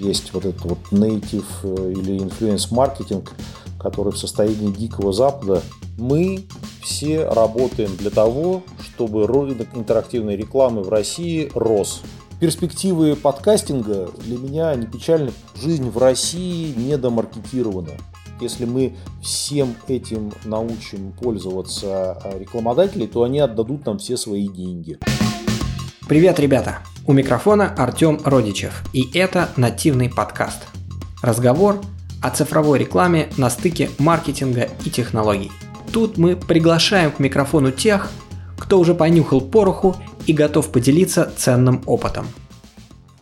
Есть вот этот вот native э, или influence маркетинг, который в состоянии дикого запада. Мы все работаем для того, чтобы рынок интерактивной рекламы в России рос. Перспективы подкастинга для меня не печальны. Жизнь в России недомаркетирована. Если мы всем этим научим пользоваться а, рекламодателей, то они отдадут нам все свои деньги. Привет, ребята! У микрофона Артем Родичев, и это нативный подкаст. Разговор о цифровой рекламе на стыке маркетинга и технологий. Тут мы приглашаем к микрофону тех, кто уже понюхал пороху и готов поделиться ценным опытом.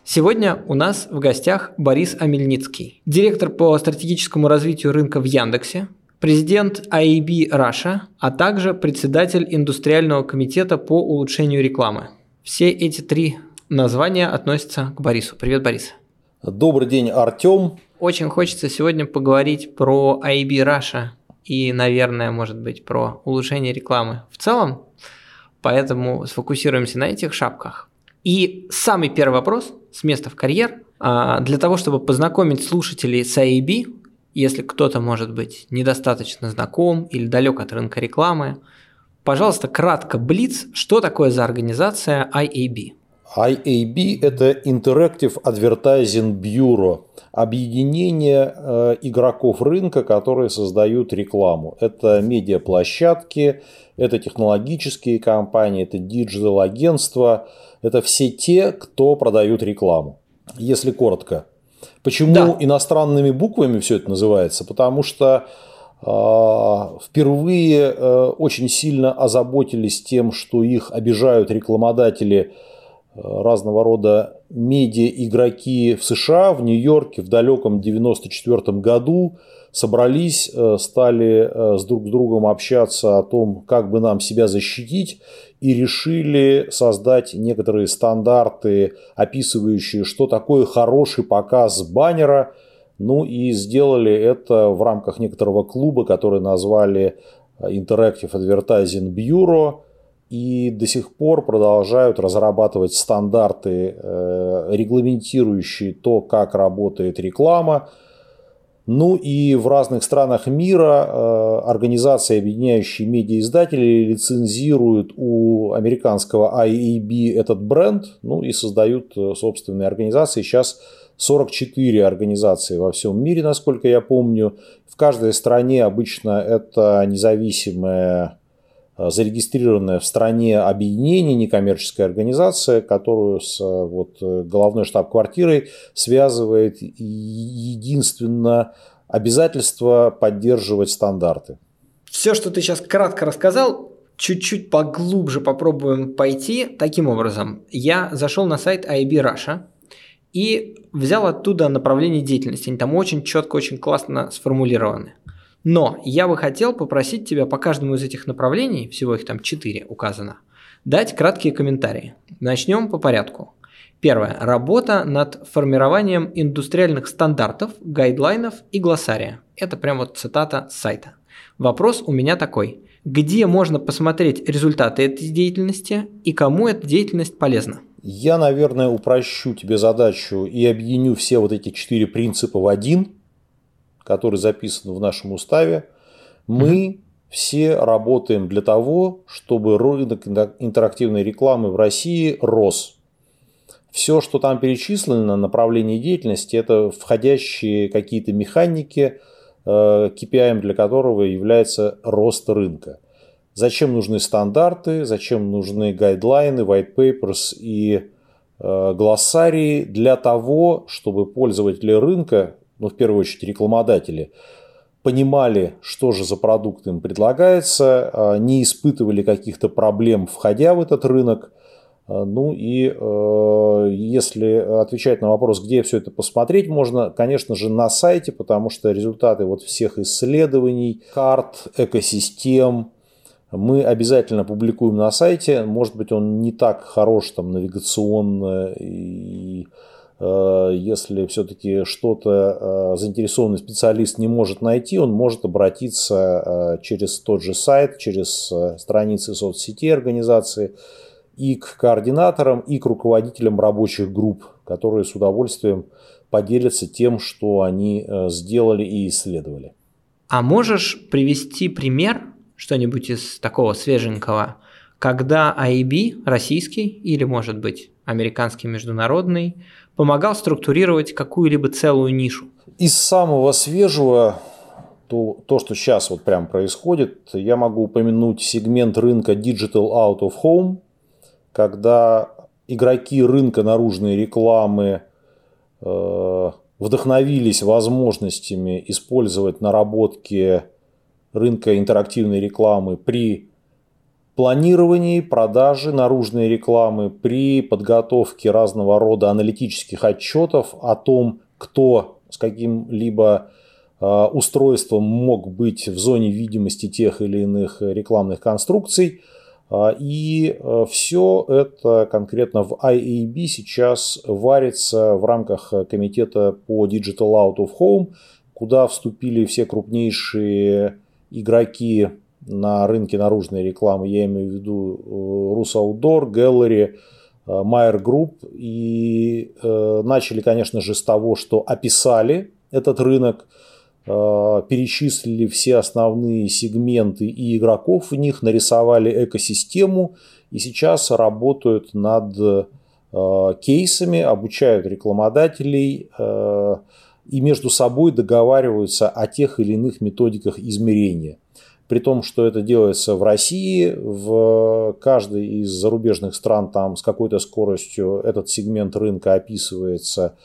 Сегодня у нас в гостях Борис Амельницкий, директор по стратегическому развитию рынка в Яндексе, президент IAB Russia, а также председатель индустриального комитета по улучшению рекламы. Все эти три названия относятся к Борису. Привет, Борис. Добрый день, Артем. Очень хочется сегодня поговорить про IB Russia и, наверное, может быть, про улучшение рекламы в целом. Поэтому сфокусируемся на этих шапках. И самый первый вопрос с места в карьер. А, для того, чтобы познакомить слушателей с IAB, если кто-то, может быть, недостаточно знаком или далек от рынка рекламы, пожалуйста, кратко, Блиц, что такое за организация IAB? IAB – это Interactive Advertising Bureau, объединение э, игроков рынка, которые создают рекламу. Это медиаплощадки, это технологические компании, это диджитал-агентства, это все те, кто продают рекламу, если коротко. Почему да. иностранными буквами все это называется? Потому что впервые э, очень сильно озаботились тем, что их обижают рекламодатели – разного рода медиа-игроки в США, в Нью-Йорке в далеком 94 году собрались, э, стали э, с друг с другом общаться о том, как бы нам себя защитить, и решили создать некоторые стандарты, описывающие, что такое хороший показ баннера. Ну и сделали это в рамках некоторого клуба, который назвали Interactive Advertising Bureau – и до сих пор продолжают разрабатывать стандарты, э, регламентирующие то, как работает реклама. Ну и в разных странах мира э, организации, объединяющие медиаиздателей, лицензируют у американского IAB этот бренд, ну и создают э, собственные организации. Сейчас 44 организации во всем мире, насколько я помню. В каждой стране обычно это независимая Э, зарегистрированная в стране объединение, некоммерческая организация, которую с э, вот, э, головной штаб-квартирой связывает единственно обязательство поддерживать стандарты. Все, что ты сейчас кратко рассказал, чуть-чуть поглубже попробуем пойти. Таким образом, я зашел на сайт IB Russia и взял оттуда направление деятельности. Они там очень четко, очень классно сформулированы. Но я бы хотел попросить тебя по каждому из этих направлений, всего их там 4 указано, дать краткие комментарии. Начнем по порядку. Первое. Работа над формированием индустриальных стандартов, гайдлайнов и глоссария. Это прям вот цитата с сайта. Вопрос у меня такой. Где можно посмотреть результаты этой деятельности и кому эта деятельность полезна? Я, наверное, упрощу тебе задачу и объединю все вот эти четыре принципа в один – который записан в нашем уставе, мы все работаем для того, чтобы рынок интерактивной рекламы в России рос. Все, что там перечислено, направление деятельности, это входящие какие-то механики, KPI э, для которого является рост рынка. Зачем нужны стандарты, зачем нужны гайдлайны, white papers и э, глоссарии для того, чтобы пользователи рынка ну, в первую очередь рекламодатели, понимали, что же за продукт им предлагается, а, не испытывали каких-то проблем, входя в этот рынок. А, ну и э, если отвечать на вопрос, где все это посмотреть, можно, конечно же, на сайте, потому что результаты вот всех исследований, карт, экосистем, мы обязательно публикуем на сайте. Может быть, он не так хорош там навигационно и Э, если все-таки что-то э, заинтересованный специалист не может найти, он может обратиться э, через тот же сайт, через страницы соцсетей организации и к координаторам, и к руководителям рабочих групп, которые с удовольствием поделятся тем, что они сделали и исследовали. А можешь привести пример, что-нибудь из такого свеженького, когда IAB, российский или, может быть, американский международный, помогал структурировать какую-либо целую нишу? Из самого свежего, то, то, что сейчас вот прям происходит, я могу упомянуть сегмент рынка Digital Out of Home, когда игроки рынка наружной рекламы э, вдохновились возможностями использовать наработки рынка интерактивной рекламы при планировании, продаже наружной рекламы, при подготовке разного рода аналитических отчетов о том, кто с каким-либо э, устройством мог быть в зоне видимости тех или иных рекламных конструкций – а, и э, все это конкретно в IAB сейчас варится в рамках комитета по Digital Out of Home, куда вступили все крупнейшие игроки на рынке наружной рекламы, я имею в виду э, Rus Outdoor, Gallery, э, Meyer Group. И начали, конечно же, с того, что описали этот рынок, Э, перечислили все основные сегменты и игроков в них, нарисовали экосистему и сейчас работают над э, кейсами, обучают рекламодателей э, и между собой договариваются о тех или иных методиках измерения. При том, что это делается в России, в каждой из зарубежных стран там с какой-то скоростью этот сегмент рынка описывается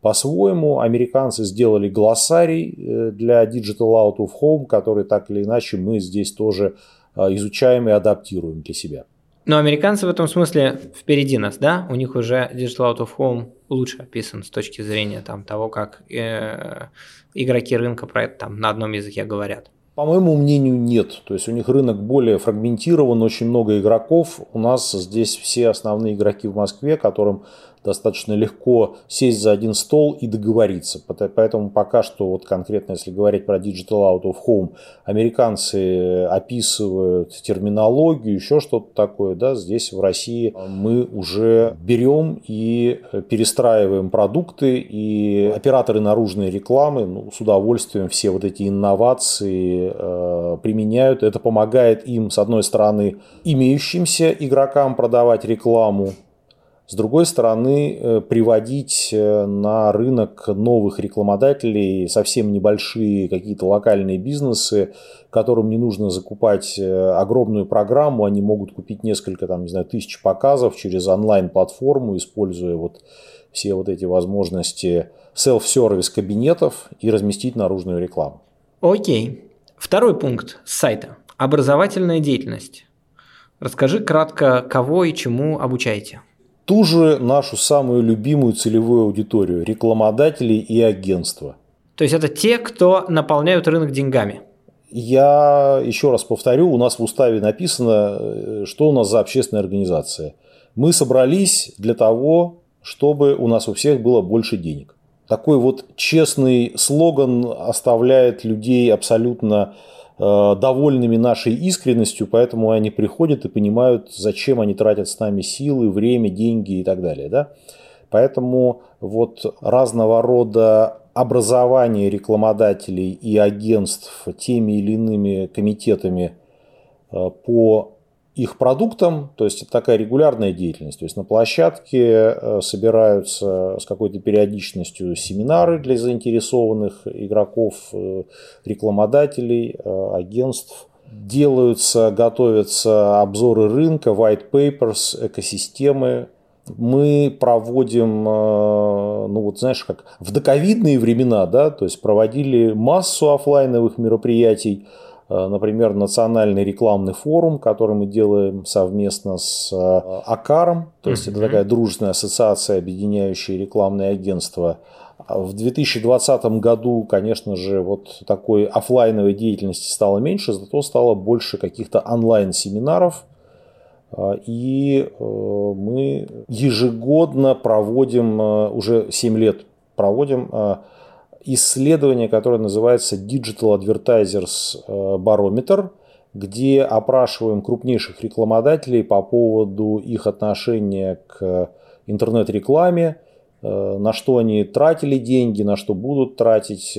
по-своему. Американцы сделали глоссарий э, для Digital Out of Home, который так или иначе мы здесь тоже э, изучаем и адаптируем для себя. Но американцы в этом смысле впереди нас, да? У них уже Digital Out of Home лучше описан с точки зрения там, того, как э, игроки рынка про это там на одном языке говорят. По моему мнению, нет. То есть у них рынок более фрагментирован, очень много игроков. У нас здесь все основные игроки в Москве, которым достаточно легко сесть за один стол и договориться. Поэтому пока что, вот конкретно если говорить про Digital Out of Home, американцы описывают терминологию, еще что-то такое. Да? Здесь в России мы уже берем и перестраиваем продукты, и операторы наружной рекламы ну, с удовольствием все вот эти инновации э, применяют. Это помогает им, с одной стороны, имеющимся игрокам продавать рекламу, с другой стороны, э, приводить э, на рынок новых рекламодателей совсем небольшие какие-то локальные бизнесы, которым не нужно закупать э, огромную программу, они могут купить несколько там, не знаю, тысяч показов через онлайн-платформу, используя вот все вот эти возможности селф-сервис кабинетов и разместить наружную рекламу. Окей. Второй пункт с сайта. Образовательная деятельность. Расскажи кратко, кого и чему обучаете ту же нашу самую любимую целевую аудиторию – рекламодателей и агентства. То есть это те, кто наполняют рынок деньгами? Я еще раз повторю, у нас в уставе написано, э, что у нас за общественная организация. Мы собрались для того, чтобы у нас у всех было больше денег. Такой вот честный слоган оставляет людей абсолютно Э, довольными нашей искренностью, поэтому они приходят и понимают, зачем они тратят с нами силы, время, деньги и так далее. Да? Поэтому вот разного рода образование рекламодателей и агентств теми или иными комитетами э, по их продуктам, то есть это такая регулярная деятельность. То есть на площадке э, собираются с какой-то периодичностью семинары для заинтересованных игроков, э, рекламодателей, э, агентств. Делаются, готовятся обзоры рынка, white papers, экосистемы. Мы проводим, ну вот знаешь, как в доковидные времена, да, то есть проводили массу офлайновых мероприятий, например, национальный рекламный форум, который мы делаем совместно с э, АКАРом, то есть mm-hmm. это такая дружная ассоциация, объединяющая рекламные агентства. А в 2020 году, конечно же, вот такой офлайновой деятельности стало меньше, зато стало больше каких-то онлайн-семинаров, э, и мы ежегодно проводим, уже 7 лет проводим исследование, которое называется Digital Advertisers э, Barometer, где опрашиваем крупнейших рекламодателей по поводу их отношения к интернет-рекламе на что они тратили деньги, на что будут тратить,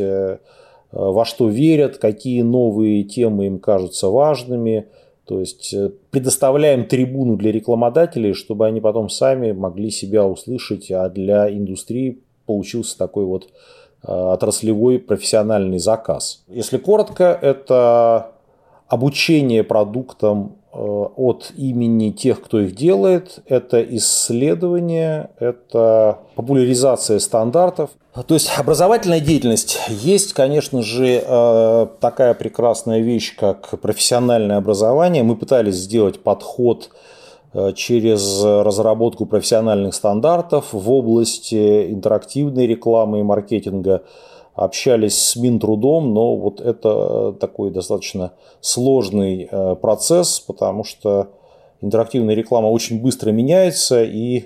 во что верят, какие новые темы им кажутся важными. То есть предоставляем трибуну для рекламодателей, чтобы они потом сами могли себя услышать, а для индустрии получился такой вот отраслевой профессиональный заказ. Если коротко, это обучение продуктам э, от имени тех, кто их делает, это исследование, это популяризация стандартов. То есть образовательная деятельность. Есть, конечно же, э, такая прекрасная вещь, как профессиональное образование. Мы пытались сделать подход э, через разработку профессиональных стандартов в области интерактивной рекламы и маркетинга – общались с Минтрудом, но вот это такой достаточно сложный э, процесс, потому что интерактивная реклама очень быстро меняется, и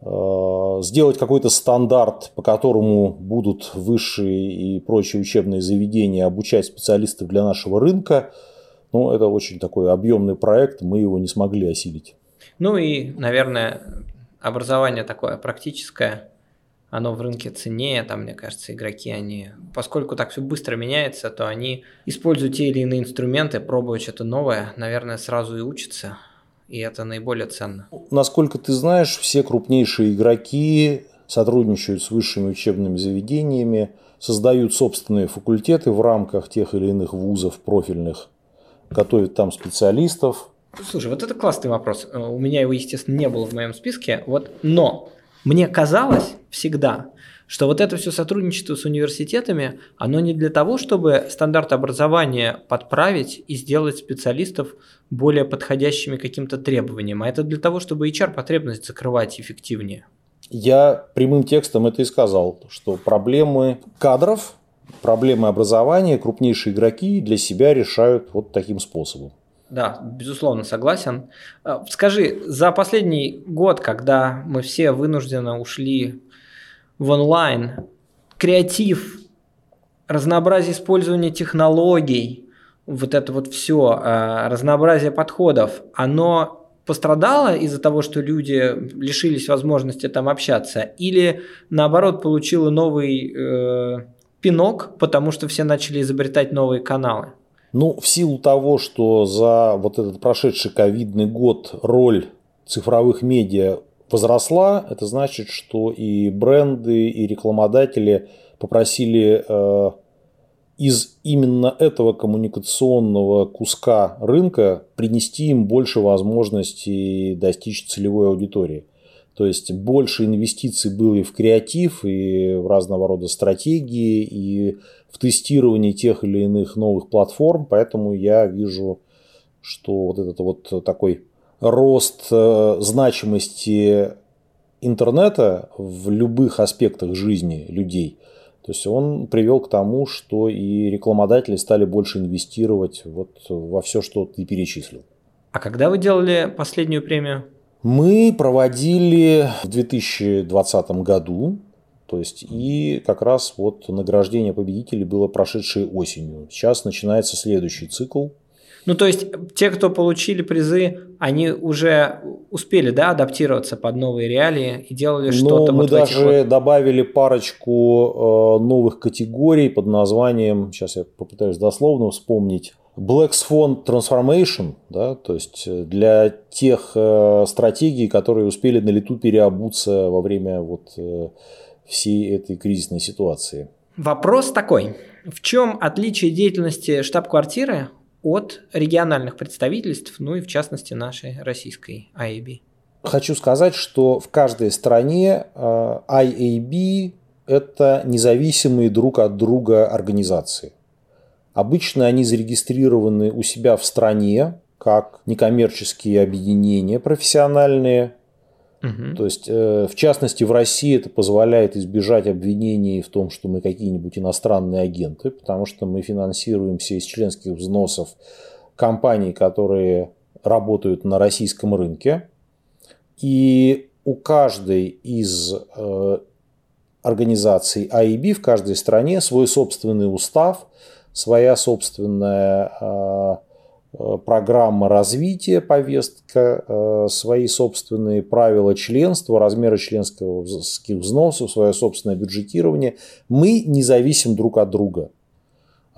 э, сделать какой-то стандарт, по которому будут высшие и прочие учебные заведения обучать специалистов для нашего рынка, ну, это очень такой объемный проект, мы его не смогли осилить. Ну и, наверное, образование такое практическое, оно в рынке ценнее, там, мне кажется, игроки, они, поскольку так все быстро меняется, то они используют те или иные инструменты, пробуют что-то новое, наверное, сразу и учатся, и это наиболее ценно. Насколько ты знаешь, все крупнейшие игроки сотрудничают с высшими учебными заведениями, создают собственные факультеты в рамках тех или иных вузов профильных, готовят там специалистов. Слушай, вот это классный вопрос. У меня его, естественно, не было в моем списке. Вот, но мне казалось всегда, что вот это все сотрудничество с университетами, оно не для того, чтобы стандарт образования подправить и сделать специалистов более подходящими каким-то требованиям, а это для того, чтобы HR-потребность закрывать эффективнее. Я прямым текстом это и сказал, что проблемы кадров, проблемы образования крупнейшие игроки для себя решают вот таким способом. Да, безусловно, согласен. А, скажи, за последний год, когда мы все вынужденно ушли в онлайн, креатив, разнообразие использования технологий, вот это вот все, а, разнообразие подходов, оно пострадало из-за того, что люди лишились возможности там общаться, или наоборот получило новый э, пинок, потому что все начали изобретать новые каналы? Ну, в силу того, что за вот этот прошедший ковидный год роль цифровых медиа возросла, это значит, что и бренды, и рекламодатели попросили э, из именно этого коммуникационного куска рынка принести им больше возможностей достичь целевой аудитории. То есть больше инвестиций было и в креатив, и в разного рода стратегии, и в тестировании тех или иных новых платформ. Поэтому я вижу, что вот этот вот такой рост э, значимости интернета в любых аспектах жизни людей, то есть он привел к тому, что и рекламодатели стали больше инвестировать вот во все, что ты перечислил. А когда вы делали последнюю премию? Мы проводили в 2020 году, то есть и как раз вот награждение победителей было прошедшей осенью. Сейчас начинается следующий цикл. Ну, то есть те, кто получили призы, они уже успели, да, адаптироваться под новые реалии и делали что-то. мы вот даже вот... добавили парочку э, новых категорий под названием, сейчас я попытаюсь дословно вспомнить, Black Swan Transformation, да, то есть э, для тех э, стратегий, которые успели на лету переобуться во время вот э, всей этой кризисной ситуации. Вопрос такой. В чем отличие деятельности штаб-квартиры от региональных представительств, ну и в частности нашей российской IAB? Хочу сказать, что в каждой стране э, IAB – это независимые друг от друга организации. Обычно они зарегистрированы у себя в стране как некоммерческие объединения профессиональные. Угу. То есть, э, в частности, в России это позволяет избежать обвинений в том, что мы какие-нибудь иностранные агенты, потому что мы финансируемся из членских взносов компаний, которые работают на российском рынке. И у каждой из э, организаций АИБ в каждой стране свой собственный устав – своя собственная а, программа развития, повестка, свои собственные правила членства, размеры членских взносов, свое собственное бюджетирование. Мы не зависим друг от друга.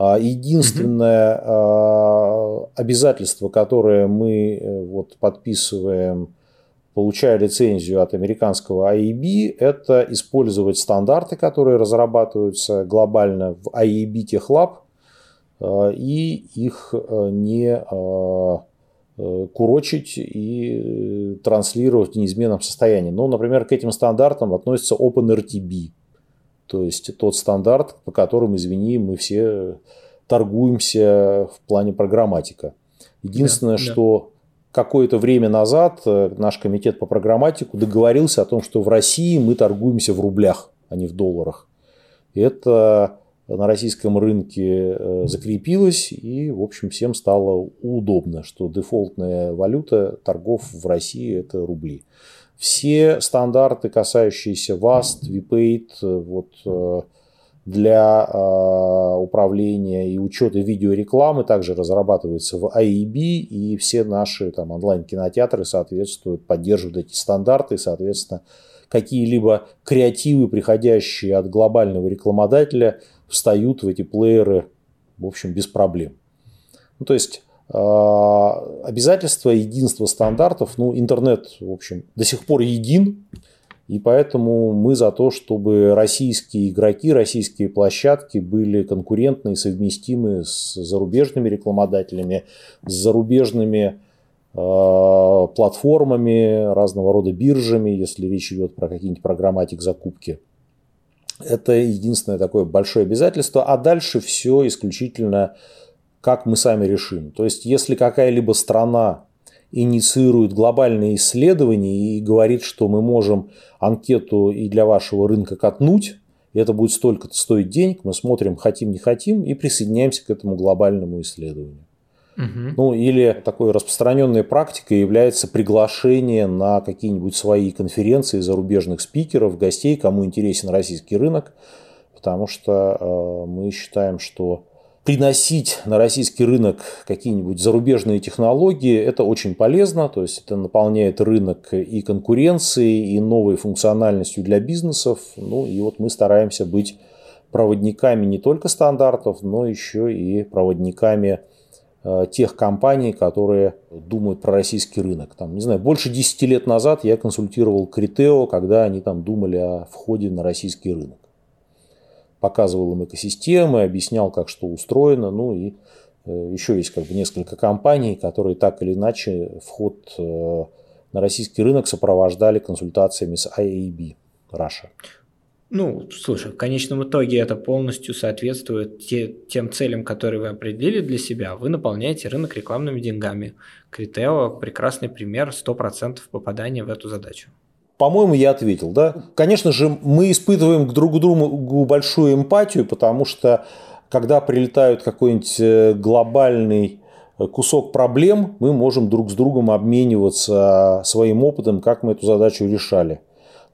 А единственное угу. обязательство, которое мы э, вот подписываем, получая лицензию от американского IEB, это использовать стандарты, которые разрабатываются глобально в IEB TechLab, а, и их э, не э, курочить и транслировать в неизменном состоянии. Ну, например, к этим стандартам относится OpenRTB. То есть тот стандарт, по которому, извини, мы все торгуемся в плане программатика. Единственное, да, что да. какое-то время назад э, наш комитет по программатику договорился о том, что в России мы торгуемся в рублях, а не в долларах. Это на российском рынке э, закрепилось, и, в общем, всем стало удобно, что дефолтная валюта торгов в России – это рубли. Все стандарты, касающиеся VAST, VPAID, вот, э, для э, управления и учета видеорекламы также разрабатываются в IEB, и все наши там, онлайн-кинотеатры соответствуют, поддерживают эти стандарты, соответственно, какие-либо креативы, приходящие от глобального рекламодателя, встают в эти плееры, в общем, без проблем. Ну, то есть а, обязательства единства стандартов, ну, интернет, в общем, до сих пор един, и поэтому мы за то, чтобы российские игроки, российские площадки были конкурентны и совместимы с зарубежными рекламодателями, с зарубежными э, платформами, разного рода биржами, если речь идет про какие-нибудь программатик закупки. Это единственное такое большое обязательство, а дальше все исключительно как мы сами решим. То есть, если какая-либо страна инициирует глобальные исследования и говорит, что мы можем анкету и для вашего рынка катнуть, это будет столько-то стоить денег, мы смотрим, хотим, не хотим, и присоединяемся к этому глобальному исследованию. Угу. Ну или такой распространенной практикой является приглашение на какие-нибудь свои конференции зарубежных спикеров, гостей, кому интересен российский рынок, потому что э, мы считаем, что приносить на российский рынок какие-нибудь зарубежные технологии, это очень полезно, то есть это наполняет рынок и конкуренцией, и новой функциональностью для бизнесов. Ну и вот мы стараемся быть проводниками не только стандартов, но еще и проводниками тех компаний, которые думают про российский рынок. Там, не знаю, больше 10 лет назад я консультировал Критео, когда они там думали о входе на российский рынок показывал им экосистемы, объяснял, как что устроено. Ну и э, еще есть как бы несколько компаний, которые так или иначе вход э, на российский рынок сопровождали консультациями с IAB Russia. Ну, слушай, в конечном итоге это полностью соответствует те, тем целям, которые вы определили для себя. Вы наполняете рынок рекламными деньгами. Критео – прекрасный пример, 100% попадания в эту задачу. По-моему, я ответил, да. Конечно же, мы испытываем друг к другу большую эмпатию, потому что когда прилетают какой-нибудь э, глобальный э, кусок проблем, мы можем друг с другом обмениваться своим опытом, как мы эту задачу решали.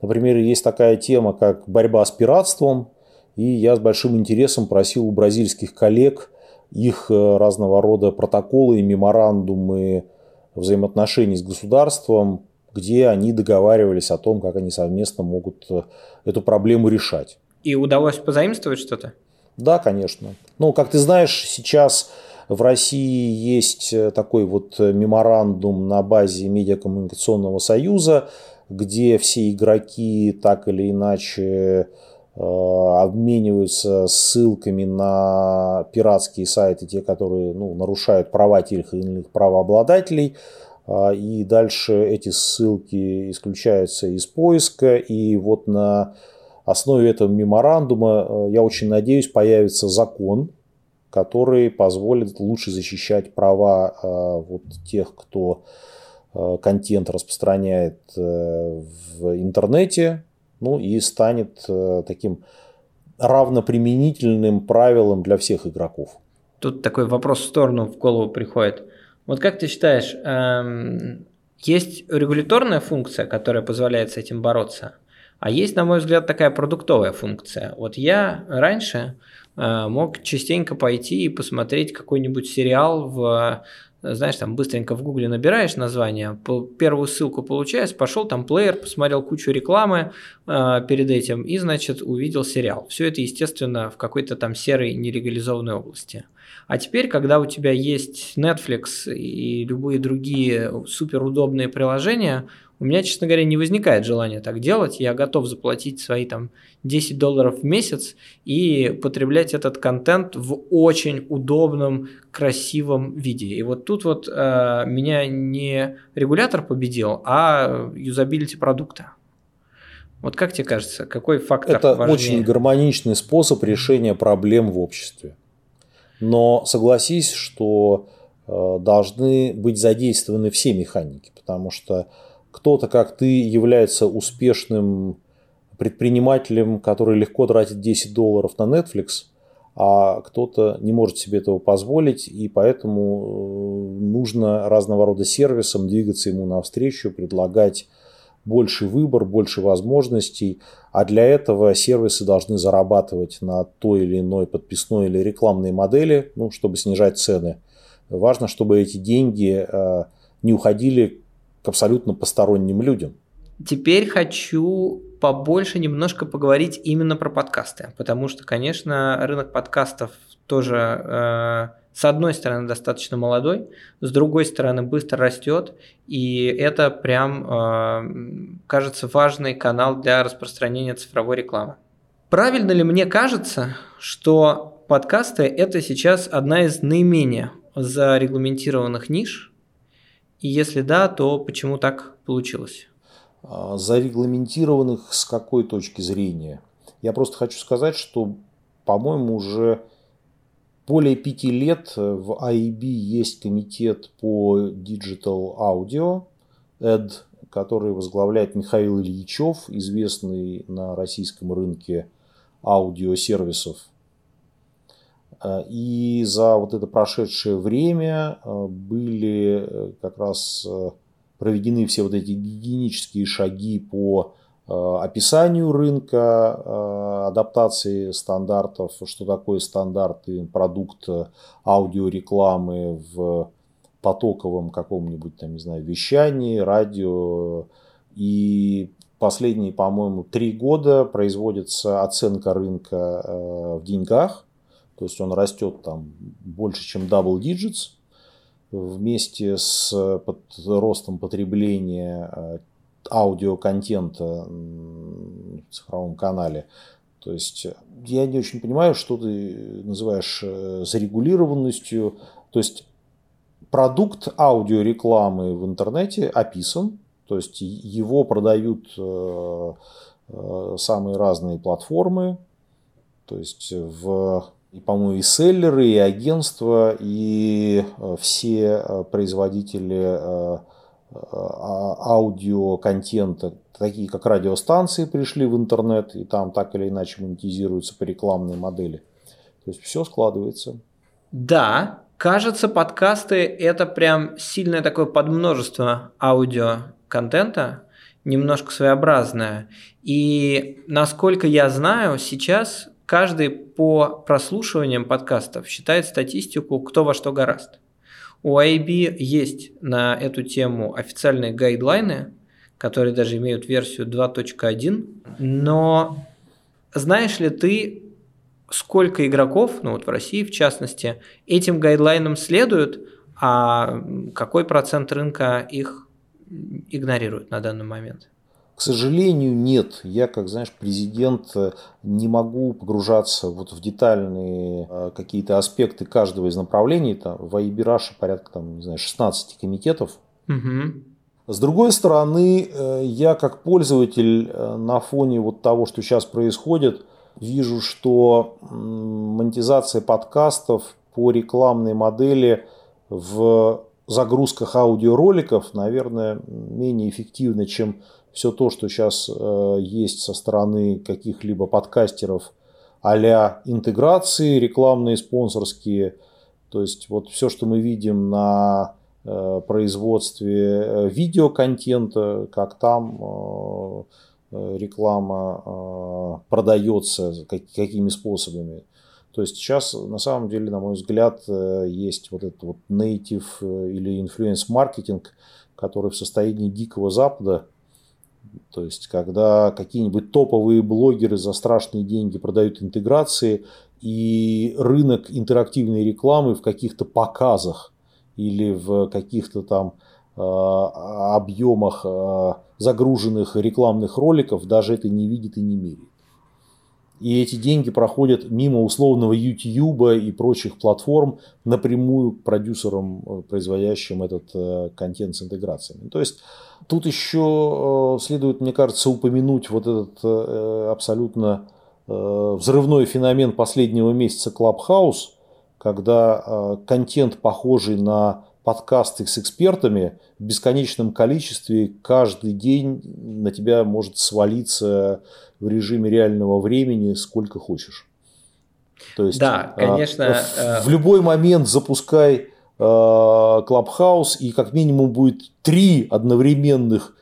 Например, есть такая тема, как борьба с пиратством, и я с большим интересом просил у бразильских коллег их э, разного рода протоколы и меморандумы взаимоотношений с государством где они договаривались о том, как они совместно могут э, эту проблему решать. И удалось позаимствовать что-то? Да, конечно. Ну, как ты знаешь, сейчас в России есть э, такой вот меморандум на базе Медиакоммуникационного союза, где все игроки так или иначе обмениваются ссылками на пиратские сайты, те, которые ну, нарушают права тех или иных правообладателей. А, и дальше эти ссылки исключаются из поиска, и вот на основе этого меморандума, э, я очень надеюсь, появится закон, который позволит лучше защищать права э, вот тех, кто э, контент распространяет в интернете, ну и станет таким равноприменительным правилом для всех игроков. Тут такой вопрос в сторону в голову приходит. Вот как ты считаешь, эм, есть регуляторная функция, которая позволяет с этим бороться, а есть, на мой взгляд, такая продуктовая функция. Вот я раньше э, мог частенько пойти и посмотреть какой-нибудь сериал в знаешь, там быстренько в гугле набираешь название, первую ссылку получаешь, пошел там плеер, посмотрел кучу рекламы э, перед этим и, значит, увидел сериал. Все это, естественно, в какой-то там серой нелегализованной области. А теперь, когда у тебя есть Netflix и любые другие суперудобные приложения, у меня, честно говоря, не возникает желания так делать. Я готов заплатить свои там 10 долларов в месяц и потреблять этот контент в очень удобном, красивом виде. И вот тут вот э, меня не регулятор победил, а юзабилити продукта. Вот как тебе кажется, какой фактор Это важнее? очень гармоничный способ решения проблем в обществе. Но согласись, что э, должны быть задействованы все механики, потому что кто-то, как ты, является успешным предпринимателем, который легко тратит 10 долларов на Netflix, а кто-то не может себе этого позволить, и поэтому э, нужно разного рода сервисам двигаться ему навстречу, предлагать больше выбор, больше возможностей, а для этого сервисы должны зарабатывать на той или иной подписной или рекламной модели, ну, чтобы снижать цены. Важно, чтобы эти деньги э, не уходили к абсолютно посторонним людям. Теперь хочу побольше немножко поговорить именно про подкасты, потому что, конечно, рынок подкастов тоже э, с одной стороны достаточно молодой, с другой стороны быстро растет, и это прям э, кажется важный канал для распространения цифровой рекламы. Правильно ли мне кажется, что подкасты это сейчас одна из наименее зарегламентированных ниш, и если да, то почему так получилось? А, зарегламентированных с какой точки зрения? Я просто хочу сказать, что, по-моему, уже более пяти лет в IAB есть комитет по Digital Audio, ED, который возглавляет Михаил Ильичев, известный на российском рынке аудиосервисов Э, и за вот это прошедшее время э, были э, как раз проведены все вот эти гигиенические шаги по описанию рынка, адаптации стандартов, что такое стандарты, продукт аудиорекламы в потоковом каком-нибудь, там, не знаю, вещании, радио. И последние, по-моему, три года производится оценка рынка в деньгах то есть он растет там больше, чем double digits. Вместе с под ростом потребления э, аудиоконтента в цифровом канале. То есть я не очень понимаю, что ты называешь э, зарегулированностью. То есть продукт аудиорекламы в интернете описан, то есть его продают э, самые разные платформы, то есть в и, по-моему, и селлеры, и агентства, и э, все э, производители э, а, аудиоконтента, такие как радиостанции, пришли в интернет и там так или иначе монетизируются по рекламной модели. То есть все складывается. Да, кажется, подкасты это прям сильное такое подмножество аудиоконтента, немножко своеобразное. И насколько я знаю, сейчас каждый по прослушиваниям подкастов считает статистику, кто во что гораст. У IB есть на эту тему официальные гайдлайны, которые даже имеют версию 2.1, но знаешь ли ты, сколько игроков, ну вот в России в частности, этим гайдлайнам следуют, а какой процент рынка их игнорирует на данный момент? К сожалению, нет. Я, как знаешь, президент, э, не могу погружаться вот в детальные э, какие-то аспекты каждого из направлений. Там, в Айбираше порядка там, не знаю, 16 комитетов. Угу. С другой стороны, э, я как пользователь на фоне вот того, что сейчас происходит, вижу, что монетизация подкастов по рекламной модели в загрузках аудиороликов, наверное, менее эффективна, чем все то, что сейчас э, есть со стороны каких-либо подкастеров а интеграции рекламные, спонсорские. То есть вот все, что мы видим на э, производстве э, видеоконтента, как там реклама продается, какими способами. То есть сейчас, на самом деле, на мой взгляд, э, есть вот этот вот native э, или influence маркетинг, который в состоянии дикого запада. То есть, когда какие-нибудь топовые блогеры за страшные деньги продают интеграции, и рынок интерактивной рекламы в каких-то показах или в каких-то там э, объемах загруженных рекламных роликов даже это не видит и не меряет. И эти деньги проходят мимо условного YouTube и прочих платформ напрямую к продюсерам, э, производящим этот э, контент с интеграциями. То есть тут еще э, следует, мне кажется, упомянуть вот этот абсолютно взрывной феномен последнего месяца Clubhouse, когда контент, похожий на подкасты с экспертами в бесконечном количестве каждый день на тебя может свалиться в режиме реального времени сколько хочешь. То есть, да, а, конечно. В, в любой момент запускай Клабхаус, и как минимум будет три одновременных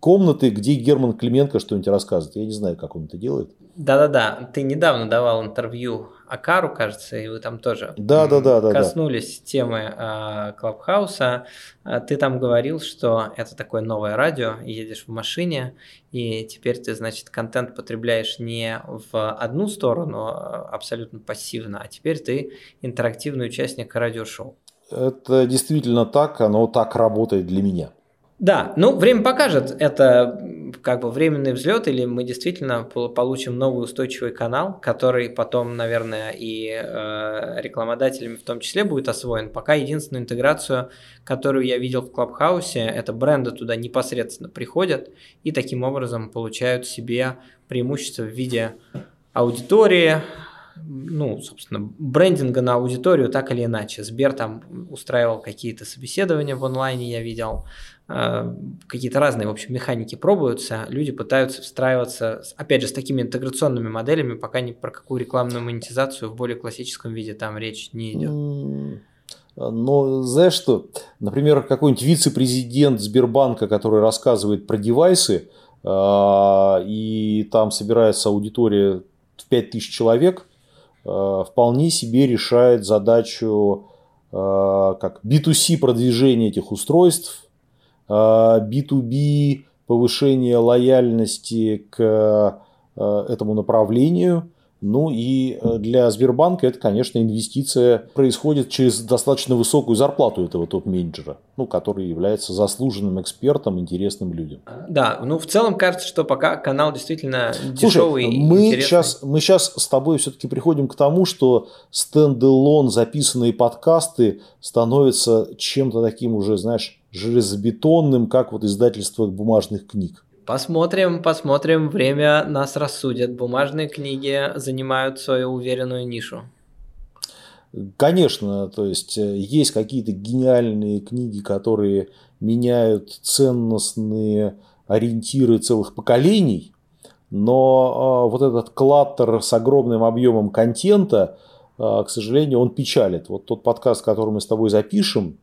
комнаты, где Герман Клименко что-нибудь рассказывает. Я не знаю, как он это делает. Да-да-да, ты недавно давал интервью Акару, кажется, и вы там тоже да, да, да, да, коснулись да. темы э, Клабхауса. А, ты там говорил, что это такое новое радио, едешь в машине, и теперь ты, значит, контент потребляешь не в одну сторону а, абсолютно пассивно, а теперь ты интерактивный участник радиошоу. Это действительно так, оно так работает для меня. Да, ну время покажет, это как бы временный взлет, или мы действительно получим новый устойчивый канал, который потом, наверное, и э, рекламодателями в том числе будет освоен. Пока единственную интеграцию, которую я видел в Клабхаусе, это бренды туда непосредственно приходят и таким образом получают себе преимущество в виде аудитории, ну, собственно, брендинга на аудиторию так или иначе. Сбер там устраивал какие-то собеседования в онлайне, я видел, какие-то разные, в общем, механики пробуются, люди пытаются встраиваться, опять же, с такими интеграционными моделями, пока ни про какую рекламную монетизацию в более классическом виде там речь не идет. Но знаешь что, например, какой-нибудь вице-президент Сбербанка, который рассказывает про девайсы, э, и там собирается аудитория в 5000 человек – Э, вполне себе решает задачу э, как B2C продвижения этих устройств, B2B э, повышение лояльности к этому направлению – ну и э, для Сбербанка это, конечно, инвестиция происходит через достаточно высокую зарплату этого топ-менеджера, ну, который является заслуженным экспертом, интересным людям. Да, ну в целом кажется, что пока канал действительно дешевый Слушай, мы интересный. сейчас, мы сейчас с тобой все-таки приходим к тому, что стендалон записанные подкасты становятся чем-то таким уже, знаешь, железобетонным, как вот издательство бумажных книг. Посмотрим, посмотрим, время нас рассудит. Бумажные книги занимают свою уверенную нишу. Конечно, то есть э, есть какие-то гениальные книги, которые меняют ценностные ориентиры целых поколений, но э, вот этот клаттер с огромным объемом контента, э, к сожалению, он печалит. Вот тот подкаст, который мы с тобой запишем,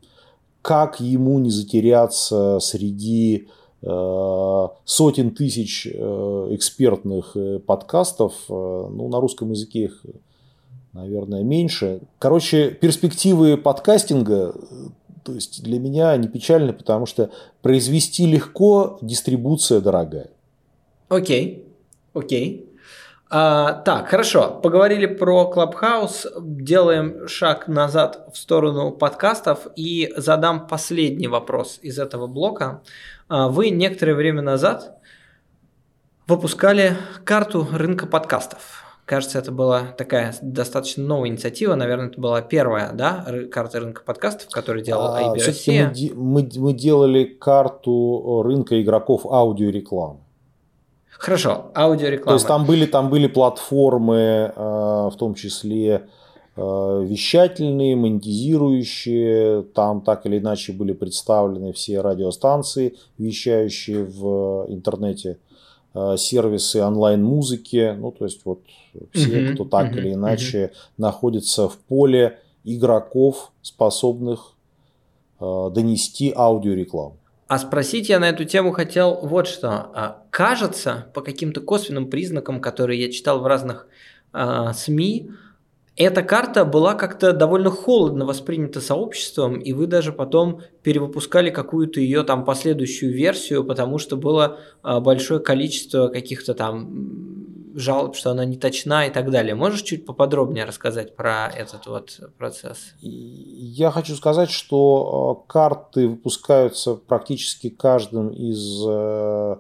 как ему не затеряться среди Э, сотен тысяч э, экспертных э, подкастов, ну, на русском языке их, наверное, меньше. Короче, перспективы подкастинга, то есть для меня они печальны, потому что произвести легко, дистрибуция дорогая. Окей, окей. А, так, хорошо. Поговорили про Clubhouse. Делаем шаг назад в сторону подкастов и задам последний вопрос из этого блока. А, вы некоторое время назад выпускали карту рынка подкастов. Кажется, это была такая достаточно новая инициатива. Наверное, это была первая, да, карта рынка подкастов, которую делала IB а, Россия. Мы, мы, мы делали карту рынка игроков аудиорекламы. Хорошо, аудиореклама. То есть там были, там были платформы, а, в том числе Э, вещательные, монетизирующие. Там так или иначе были представлены все радиостанции, вещающие в интернете, э, сервисы онлайн-музыки. Ну, то есть вот все, uh-huh, кто так uh-huh, или иначе uh-huh. находится в поле игроков, способных э, донести аудиорекламу. А спросить я на эту тему хотел вот что. А, кажется, по каким-то косвенным признакам, которые я читал в разных а, СМИ, эта карта была как-то довольно холодно воспринята сообществом, и вы даже потом перевыпускали какую-то ее там последующую версию, потому что было а, большое количество каких-то там жалоб, что она не точна и так далее. Можешь чуть поподробнее рассказать про этот вот процесс? Я хочу сказать, что а, карты выпускаются практически каждым из э,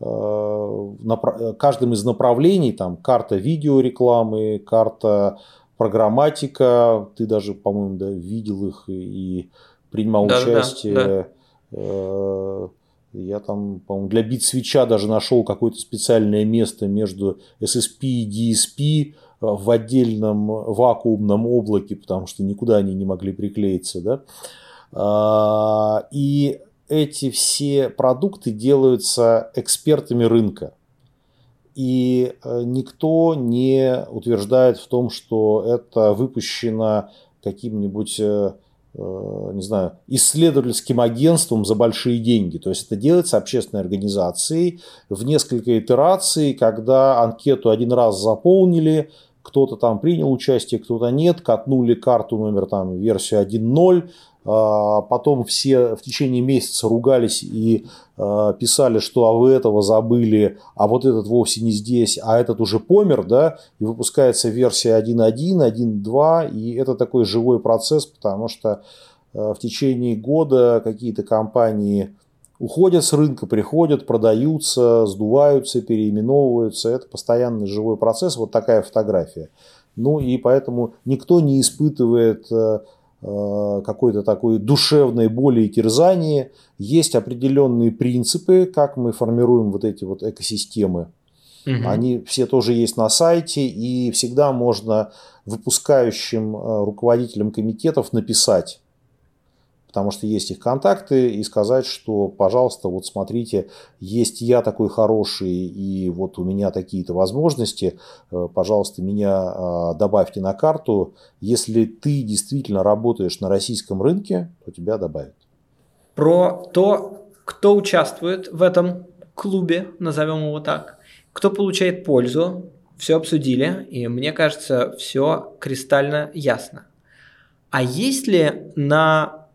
э, каждым из направлений, там карта видеорекламы, карта программатика, ты даже, по-моему, да, видел их и принимал да, участие. Да, да. Э, я там, по-моему, для бит свеча даже нашел какое-то специальное место между SSP и DSP в отдельном вакуумном облаке, потому что никуда они не могли приклеиться. Да? А, и эти все продукты делаются экспертами рынка. И э, никто не утверждает в том, что это выпущено каким-нибудь э, э, не знаю, исследовательским агентством за большие деньги. То есть это делается общественной организацией в несколько итераций, когда анкету один раз заполнили, кто-то там принял участие, кто-то нет, катнули карту номер там версию 1.0, а, потом все в течение месяца ругались и а, писали, что а вы этого забыли, а вот этот вовсе не здесь, а этот уже помер, да, и выпускается версия 1.1, 1.2, и это такой живой процесс, потому что а, в течение года какие-то компании уходят с рынка, приходят, продаются, сдуваются, переименовываются. Это постоянный живой процесс, вот такая фотография. Ну и поэтому никто не испытывает Э, какой-то такой душевной боли и терзания. Есть определенные принципы, как мы формируем вот эти вот экосистемы. Угу. Они все тоже есть на сайте, и всегда можно выпускающим э, руководителям комитетов написать, потому что есть их контакты, и сказать, что, пожалуйста, вот смотрите, есть я такой хороший, и вот у меня такие-то возможности, э, пожалуйста, меня э, добавьте на карту. Если ты действительно работаешь на российском рынке, то тебя добавят. Про то, кто участвует в этом клубе, назовем его так, кто получает пользу, все обсудили, и мне кажется, все кристально ясно. А есть ли на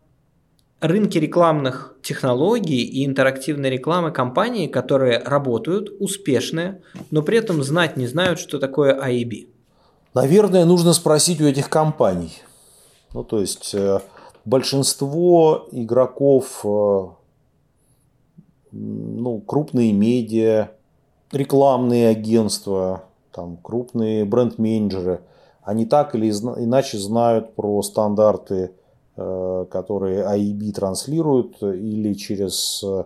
рынке рекламных технологий и интерактивной рекламы компании, которые работают, успешные, но при этом знать не знают, что такое AIB? Наверное, нужно спросить у этих компаний. Ну, то есть, э, большинство игроков, э, ну, крупные медиа, рекламные агентства, там, крупные бренд-менеджеры, они так или иначе знают про стандарты которые AIB транслируют или через э,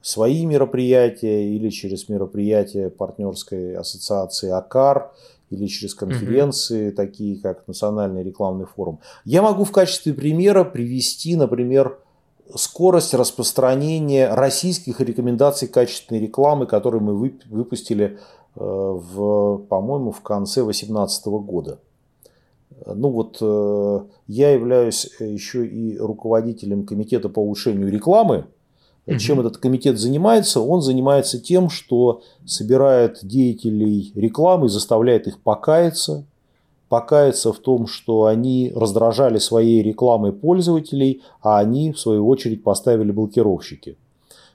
свои мероприятия, или через мероприятия партнерской ассоциации АКАР, или через конференции, угу. такие как Национальный рекламный форум. Я могу в качестве примера привести, например, скорость распространения российских рекомендаций качественной рекламы, которые мы выпустили, э, в, по-моему, в конце 2018 года. Ну вот э, я являюсь еще и руководителем комитета по улучшению рекламы. Угу. Чем этот комитет занимается? Он занимается тем, что собирает деятелей рекламы, заставляет их покаяться, покаяться в том, что они раздражали своей рекламой пользователей, а они, в свою очередь, поставили блокировщики.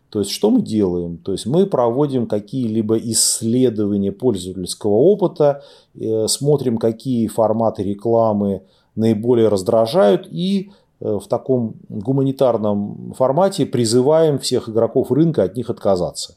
То есть, что мы делаем? То есть, мы проводим какие-либо исследования пользовательского опыта, э, смотрим, какие форматы рекламы наиболее раздражают и э, в таком гуманитарном формате призываем всех игроков рынка от них отказаться.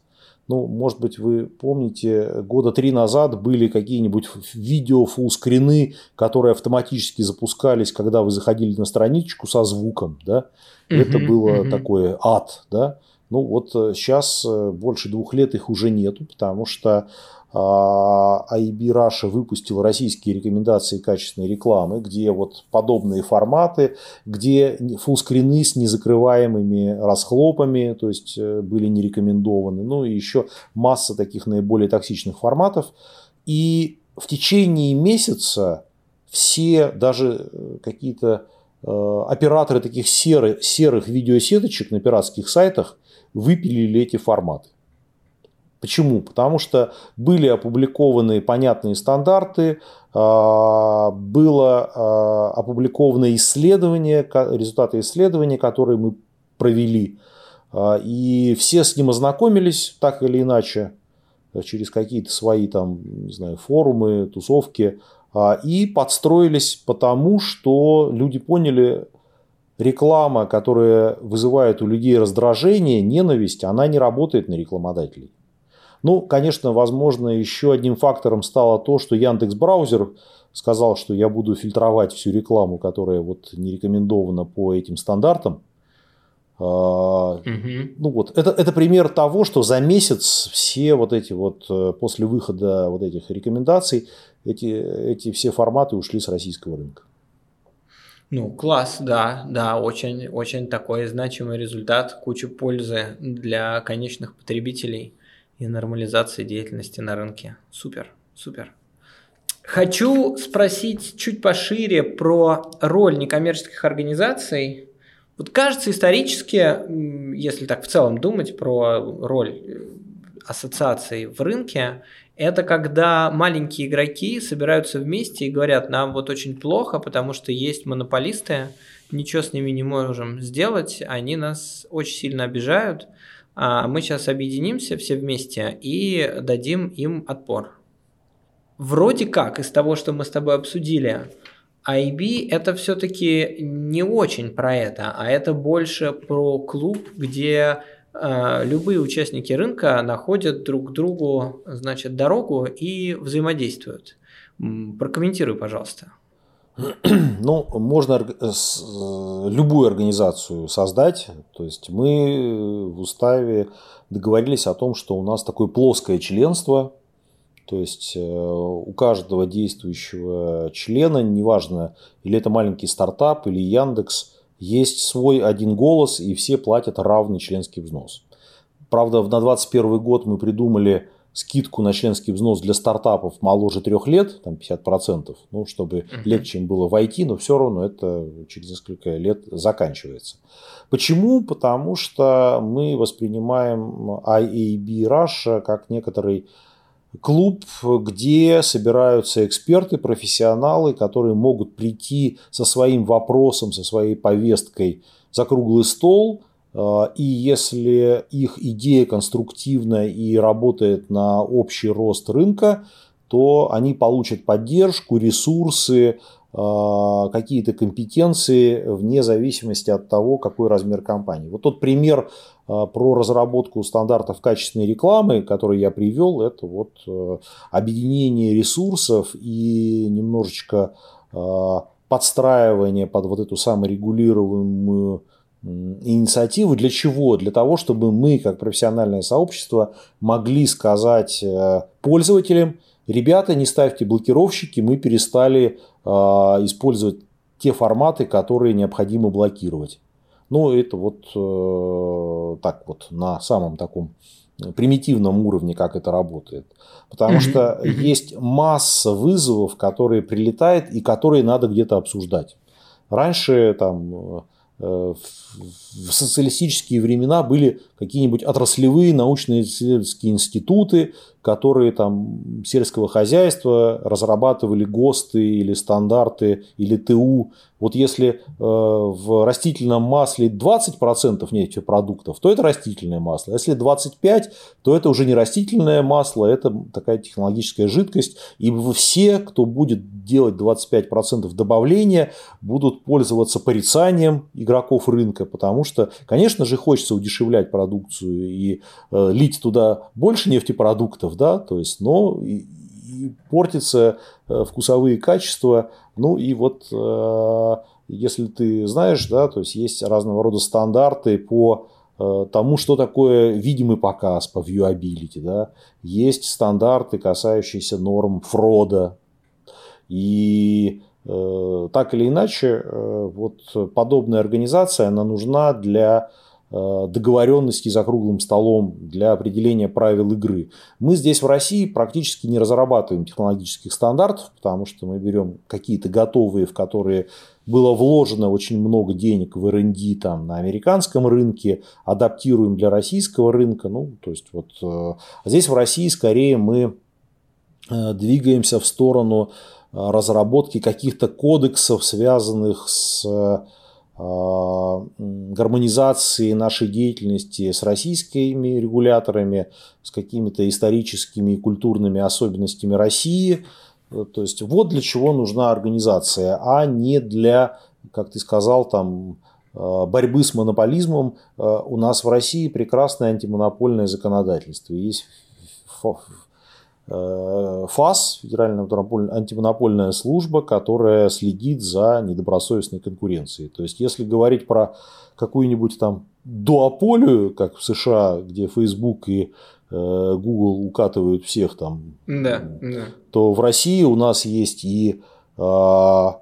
Ну, может быть, вы помните, года три назад были какие-нибудь видео фуллскрины, которые автоматически запускались, когда вы заходили на страничку со звуком, да? Это было такое ад, да? Ну вот сейчас э, э, больше двух лет их уже нету, потому что IB а, Russia выпустил российские рекомендации качественной рекламы, где вот подобные форматы, где фулскрины с незакрываемыми расхлопами, то есть э, были не рекомендованы, ну и еще масса таких наиболее токсичных форматов. И в течение месяца все, даже какие-то операторы таких серых, серых видеосеточек на пиратских сайтах выпилили эти форматы. Почему? Потому что были опубликованы понятные стандарты, а, было а, опубликовано исследование, результаты исследования, которые мы провели, а, и все с ним ознакомились так или иначе через какие-то свои там, не знаю, форумы, тусовки, и подстроились потому, что люди поняли, реклама, которая вызывает у людей раздражение, ненависть, она не работает на рекламодателей. Ну, конечно, возможно, еще одним фактором стало то, что Яндекс Браузер сказал, что я буду фильтровать всю рекламу, которая вот не рекомендована по этим стандартам. Угу. Ну вот, это, это пример того, что за месяц все вот эти вот, э, после выхода вот этих рекомендаций, эти, эти все форматы ушли с российского рынка. Ну, класс, да, да, очень, очень такой значимый результат, куча пользы для конечных потребителей и нормализации деятельности на рынке. Супер, супер. Хочу спросить чуть пошире про роль некоммерческих организаций. Вот кажется, исторически, если так в целом думать про роль э, ассоциаций в рынке, это когда маленькие игроки собираются вместе и говорят, нам вот очень плохо, потому что есть монополисты, ничего с ними не можем сделать, они нас очень сильно обижают, а мы сейчас объединимся все вместе и дадим им отпор. Вроде как из того, что мы с тобой обсудили, IB это все-таки не очень про это, а это больше про клуб, где любые участники рынка находят друг другу значит, дорогу и взаимодействуют. Прокомментируй, пожалуйста. Ну, можно э, любую организацию создать. То есть мы в уставе договорились о том, что у нас такое плоское членство. То есть э, у каждого действующего члена, неважно, или это маленький стартап, или Яндекс, есть свой один голос, и все платят равный членский взнос. Правда, на 2021 год мы придумали скидку на членский взнос для стартапов моложе трех лет, там 50%, ну, чтобы легче им было войти, но все равно это через несколько лет заканчивается. Почему? Потому что мы воспринимаем IAB Russia как некоторый клуб, где собираются эксперты, профессионалы, которые могут прийти со своим вопросом, со своей повесткой за круглый стол – а, и если их идея конструктивна и работает на общий рост рынка, то они получат поддержку, ресурсы, а, какие-то компетенции вне зависимости от того, какой размер компании. Вот тот пример про разработку стандартов качественной рекламы, который я привел, это вот объединение ресурсов и немножечко подстраивание под вот эту саморегулируемую инициативу для чего? Для того, чтобы мы, как профессиональное сообщество, могли сказать э, пользователям, ребята, не ставьте блокировщики, мы перестали э, использовать те форматы, которые необходимо блокировать. Ну, это вот э, так вот на самом таком примитивном уровне, как это работает. Потому что есть масса вызовов, которые прилетают и которые надо где-то обсуждать. Раньше там Э, в социалистические времена были какие-нибудь отраслевые научно-исследовательские институты, которые там сельского хозяйства разрабатывали ГОСТы или стандарты или ТУ. Вот если э, в растительном масле 20% нефтепродуктов, то это растительное масло. А если 25%, то это уже не растительное масло, это такая технологическая жидкость. И все, кто будет делать 25% добавления, будут пользоваться порицанием игроков рынка, потому что, конечно же, хочется удешевлять продукцию и э, лить туда больше нефтепродуктов, продуктов, да, то есть, но и, и портятся э, вкусовые качества, ну и вот э, если ты знаешь, да, то есть есть разного рода стандарты по э, тому, что такое видимый показ по viewability, да, есть стандарты, касающиеся норм фрода, и так или иначе, вот подобная организация, она нужна для Э, договоренности за круглым столом для определения правил игры. Мы здесь в России практически не разрабатываем технологических стандартов, потому что мы берем какие-то готовые, в которые было вложено очень много денег в R&D там, на американском рынке, адаптируем для российского рынка. Ну, то есть вот, э, а здесь в России скорее мы э, двигаемся в сторону разработки каких-то кодексов, связанных с гармонизации нашей деятельности с российскими регуляторами, с какими-то историческими и культурными особенностями России. То есть вот для чего нужна организация, а не для, как ты сказал, там, а, борьбы с монополизмом. А, у нас в России прекрасное антимонопольное законодательство. Есть Э, ФАС, Федеральная антимонопольная служба, которая следит за недобросовестной конкуренцией. То есть, если говорить про какую-нибудь там дуополию, как в США, где Facebook и э, Google укатывают всех там, да, да. то в России у нас есть и а,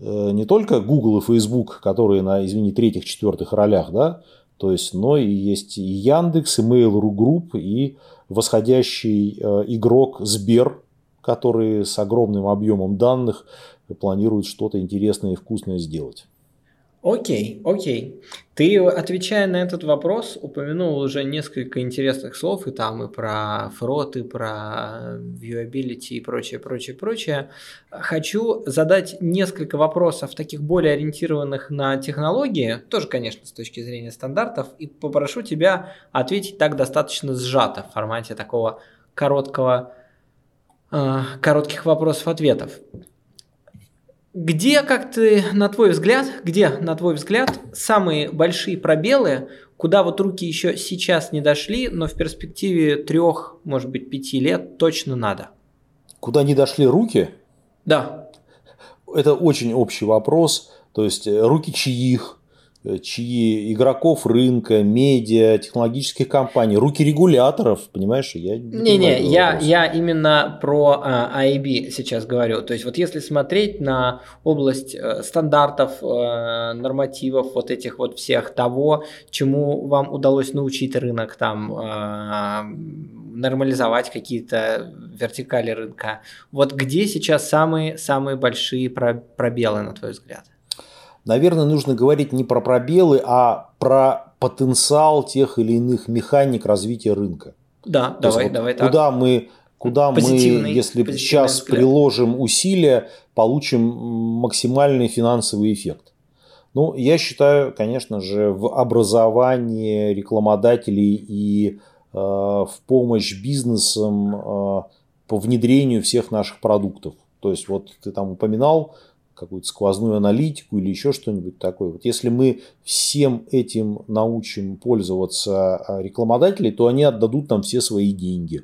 э, не только Google и Facebook, которые на, извини, третьих, четвертых ролях, да, то есть, но и есть и Яндекс, и Mail.ru Group, и восходящий э, игрок Сбер, который с огромным объемом данных планирует что-то интересное и вкусное сделать. Окей, окей. Ты, отвечая на этот вопрос, упомянул уже несколько интересных слов, и там и про фрот, и про viewability, и прочее, прочее, прочее. Хочу задать несколько вопросов, таких более ориентированных на технологии, тоже, конечно, с точки зрения стандартов, и попрошу тебя ответить так достаточно сжато в формате такого короткого, э, коротких вопросов-ответов. Где, как ты, на твой взгляд, где, на твой взгляд, самые большие пробелы, куда вот руки еще сейчас не дошли, но в перспективе трех, может быть, пяти лет точно надо? Куда не дошли руки? Да. Это очень общий вопрос. То есть э, руки чьих, чьи игроков рынка, медиа, технологических компаний, руки регуляторов, понимаешь? Я Не-не, я, я именно про а, IB сейчас говорю. То есть вот если смотреть на область э, стандартов, э, нормативов, вот этих вот всех того, чему вам удалось научить рынок, там, э, нормализовать какие-то вертикали рынка, вот где сейчас самые-самые большие пробелы, на твой взгляд? Наверное, нужно говорить не про пробелы, а про потенциал тех или иных механик развития рынка. Да, То давай, вот давай куда так. Мы, куда мы, если сейчас взгляд. приложим усилия, получим максимальный финансовый эффект. Ну, я считаю, конечно же, в образовании рекламодателей и э, в помощь бизнесам э, по внедрению всех наших продуктов. То есть, вот ты там упоминал какую-то сквозную аналитику или еще что-нибудь такое. Вот если мы всем этим научим пользоваться а, рекламодателей, то они отдадут нам все свои деньги.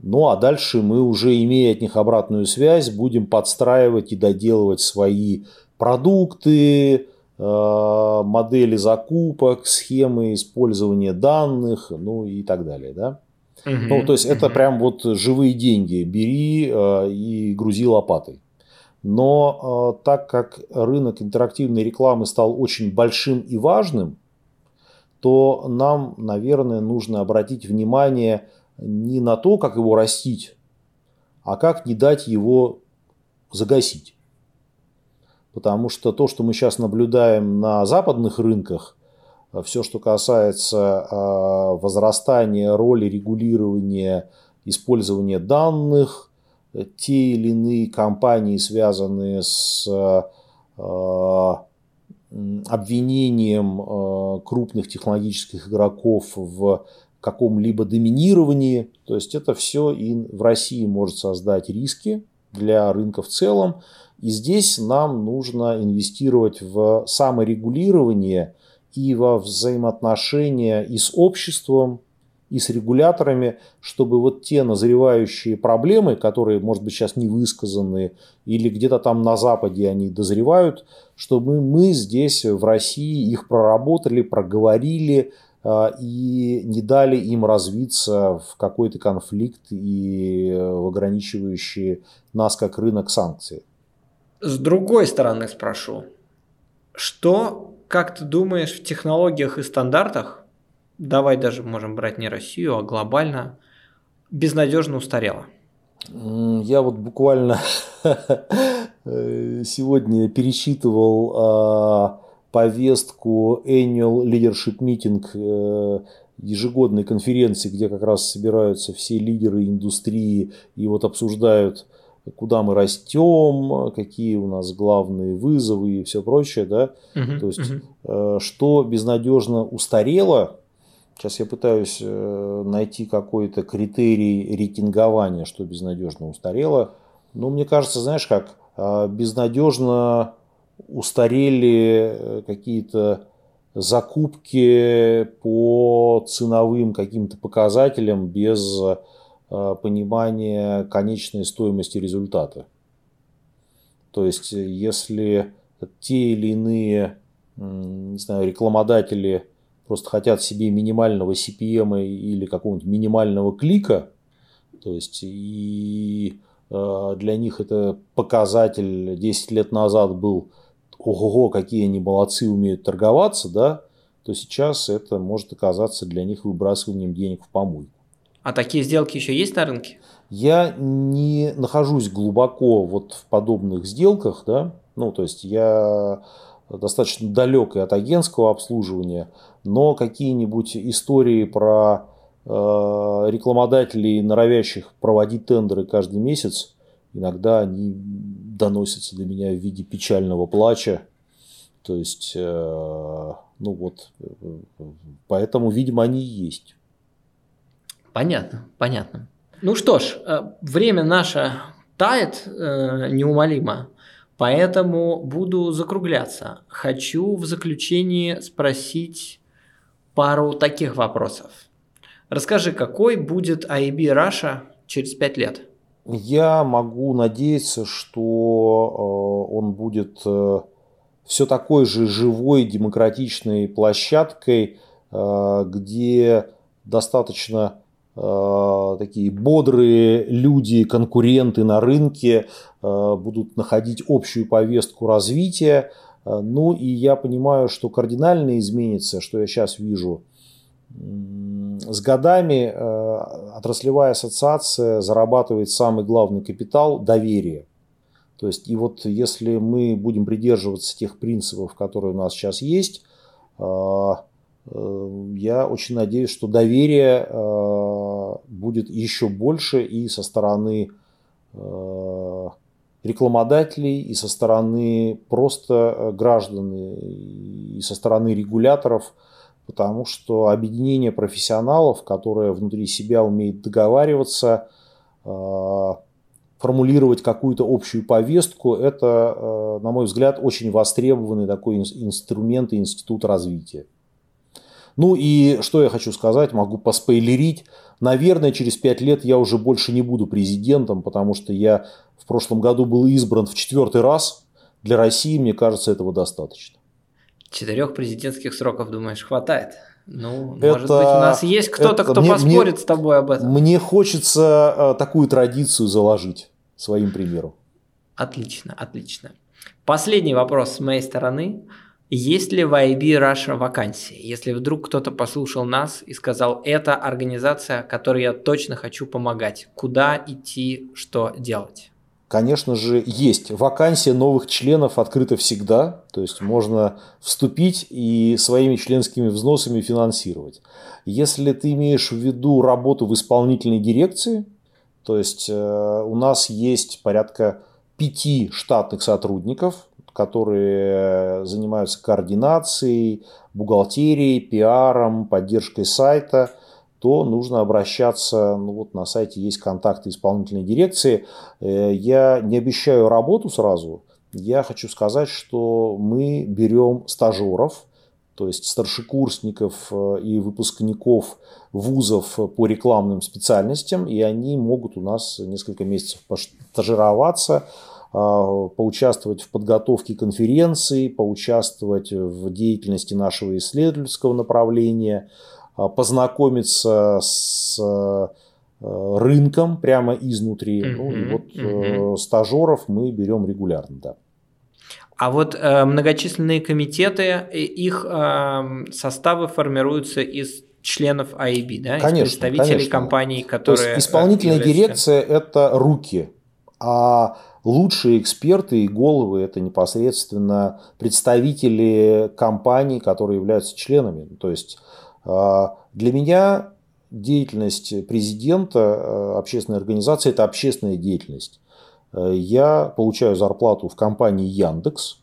Ну а дальше мы уже, имея от них обратную связь, будем подстраивать и доделывать свои продукты, а, модели закупок, схемы использования данных, ну и так далее. Да? Угу, ну, то есть это прям вот живые деньги. Бери э, и грузи лопатой. Но э, так как рынок интерактивной рекламы стал очень большим и важным, то нам, наверное, нужно обратить внимание не на то, как его растить, а как не дать его загасить. Потому что то, что мы сейчас наблюдаем на западных рынках, э, все, что касается э, возрастания роли регулирования использования данных, те или иные компании, связанные с э, обвинением э, крупных технологических игроков в каком-либо доминировании. То есть это все и в России может создать риски для рынка в целом. И здесь нам нужно инвестировать в саморегулирование и во взаимоотношения и с обществом, и с регуляторами, чтобы вот те назревающие проблемы, которые, может быть, сейчас не высказаны, или где-то там на Западе они дозревают, чтобы мы здесь, в России, их проработали, проговорили а, и не дали им развиться в какой-то конфликт и э, в ограничивающие нас как рынок санкции. С другой стороны спрошу, что как ты думаешь, в технологиях и стандартах, давай даже можем брать не Россию, а глобально, безнадежно устарело? Я вот буквально сегодня пересчитывал а, повестку Annual Leadership Meeting э, ежегодной конференции, где как раз собираются все лидеры индустрии и вот обсуждают, куда мы растем, какие у нас главные вызовы и все прочее, да, uh-huh, то есть uh-huh. что безнадежно устарело, сейчас я пытаюсь э, найти какой-то критерий рейтингования, что безнадежно устарело, но мне кажется, знаешь как, безнадежно устарели какие-то закупки по ценовым каким-то показателям без э, понимания конечной стоимости результата. То есть, если те или иные не знаю, рекламодатели просто хотят себе минимального CPM или какого-нибудь минимального клика, то есть и э, для них это показатель 10 лет назад был ого-го, какие они молодцы, умеют торговаться, да, то сейчас это может оказаться для них выбрасыванием денег в помойку. А такие сделки еще есть на рынке? Я не нахожусь глубоко вот в подобных сделках, да, ну, то есть я достаточно далек и от агентского обслуживания, но какие-нибудь истории про э, рекламодателей, норовящих проводить тендеры каждый месяц, иногда они доносятся до меня в виде печального плача. То есть, э, ну вот, поэтому, видимо, они есть. Понятно, понятно. Ну что ж, э, время наше тает э, неумолимо, поэтому буду закругляться. Хочу в заключении спросить пару таких вопросов. Расскажи, какой будет IB Russia через пять лет? Я могу надеяться, что э, он будет э, все такой же живой, демократичной площадкой, э, где достаточно такие бодрые люди, конкуренты на рынке будут находить общую повестку развития. Ну и я понимаю, что кардинально изменится, что я сейчас вижу – с годами э, отраслевая ассоциация зарабатывает самый главный капитал – доверие. То есть, и вот если мы будем придерживаться тех принципов, которые у нас сейчас есть, э, э, я очень надеюсь, что доверие будет еще больше и со стороны рекламодателей, и со стороны просто граждан, и со стороны регуляторов – потому что объединение профессионалов, которое внутри себя умеет договариваться, э, формулировать какую-то общую повестку, это, э, на мой взгляд, очень востребованный такой инструмент и институт развития. Ну и что я хочу сказать, могу поспойлерить. Наверное, через пять лет я уже больше не буду президентом, потому что я в прошлом году был избран в четвертый раз. Для России, мне кажется, этого достаточно. Четырех президентских сроков, думаешь, хватает? Ну, это, может быть, у нас есть кто-то, кто мне, поспорит мне, с тобой об этом. Мне хочется э, такую традицию заложить своим примером. Отлично, отлично. Последний вопрос с моей стороны. Есть ли в IB Russia вакансии? Если вдруг кто-то послушал нас и сказал, это организация, которой я точно хочу помогать, куда идти, что делать? конечно же, есть. Вакансия новых членов открыта всегда, то есть можно вступить и своими членскими взносами финансировать. Если ты имеешь в виду работу в исполнительной дирекции, то есть э, у нас есть порядка пяти штатных сотрудников, которые занимаются координацией, бухгалтерией, пиаром, поддержкой сайта – то нужно обращаться, ну вот на сайте есть контакты исполнительной дирекции. Э, я не обещаю работу сразу, я хочу сказать, что мы берем стажеров, то есть старшекурсников э, и выпускников вузов по рекламным специальностям, и они могут у нас несколько месяцев постажироваться, а, поучаствовать в подготовке конференций, поучаствовать в деятельности нашего исследовательского направления – а, познакомиться с э, рынком прямо изнутри. Mm-hmm, ну и вот mm-hmm. стажеров мы берем регулярно, да. А вот э, многочисленные комитеты, их э, составы формируются из членов АИБ, да, конечно, из представителей конечно. компаний, которые... То есть исполнительная являются... дирекция – это руки, а лучшие эксперты и головы – это непосредственно представители компаний, которые являются членами. То есть для меня деятельность президента общественной организации – это общественная деятельность. Э, я получаю зарплату в компании Яндекс,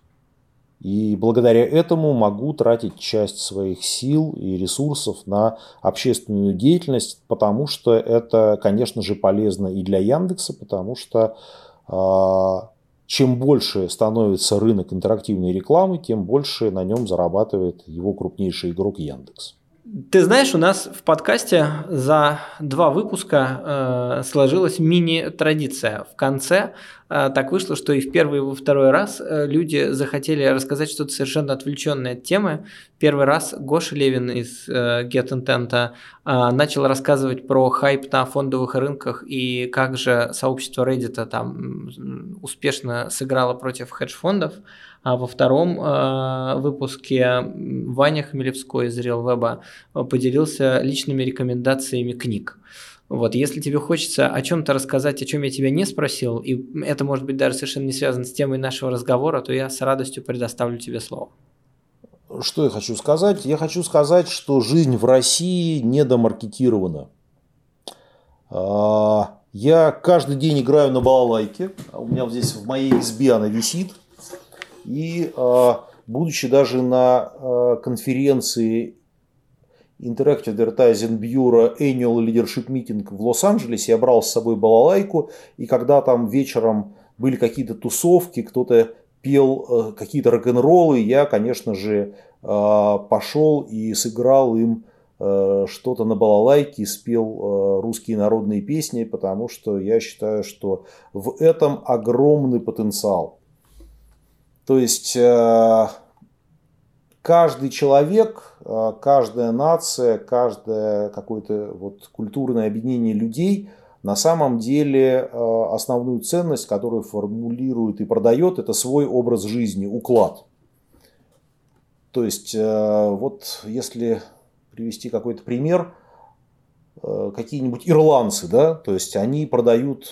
и благодаря этому могу тратить часть своих сил и ресурсов на общественную деятельность, потому что это, конечно же, полезно и для Яндекса, потому что чем больше становится рынок интерактивной рекламы, тем больше на нем зарабатывает его крупнейший игрок Яндекс. Ты знаешь, у нас в подкасте за два выпуска э, сложилась мини-традиция. В конце э, так вышло, что и в первый, и во второй раз э, люди захотели рассказать что-то совершенно отвлеченное от темы. Первый раз Гоша Левин из э, Get Intent э, начал рассказывать про хайп на фондовых рынках и как же сообщество Reddit там успешно сыграло против хедж-фондов. А во втором э, выпуске Ваня Хмелевской из RealWeb поделился личными рекомендациями книг. Вот, если тебе хочется о чем-то рассказать, о чем я тебя не спросил, и это может быть даже совершенно не связано с темой нашего разговора, то я с радостью предоставлю тебе слово. Что я хочу сказать? Я хочу сказать, что жизнь в России недомаркетирована. А, я каждый день играю на балалайке. У меня здесь в моей избе она висит. И а, будучи даже на а, конференции Interactive Advertising Bureau Annual Leadership Meeting в Лос-Анджелесе, я брал с собой балалайку, и когда там вечером были какие-то тусовки, кто-то пел э, какие-то рок-н-роллы, я, конечно же, а, пошел и сыграл им э, что-то на балалайке, спел э, русские народные песни, потому что я считаю, что в этом огромный потенциал. То есть э, каждый человек, э, каждая нация, каждое какое-то вот культурное объединение людей на самом деле э, основную ценность, которую формулирует и продает, это свой образ жизни, уклад. То есть вот если привести какой-то пример, какие-нибудь ирландцы, да, то есть они продают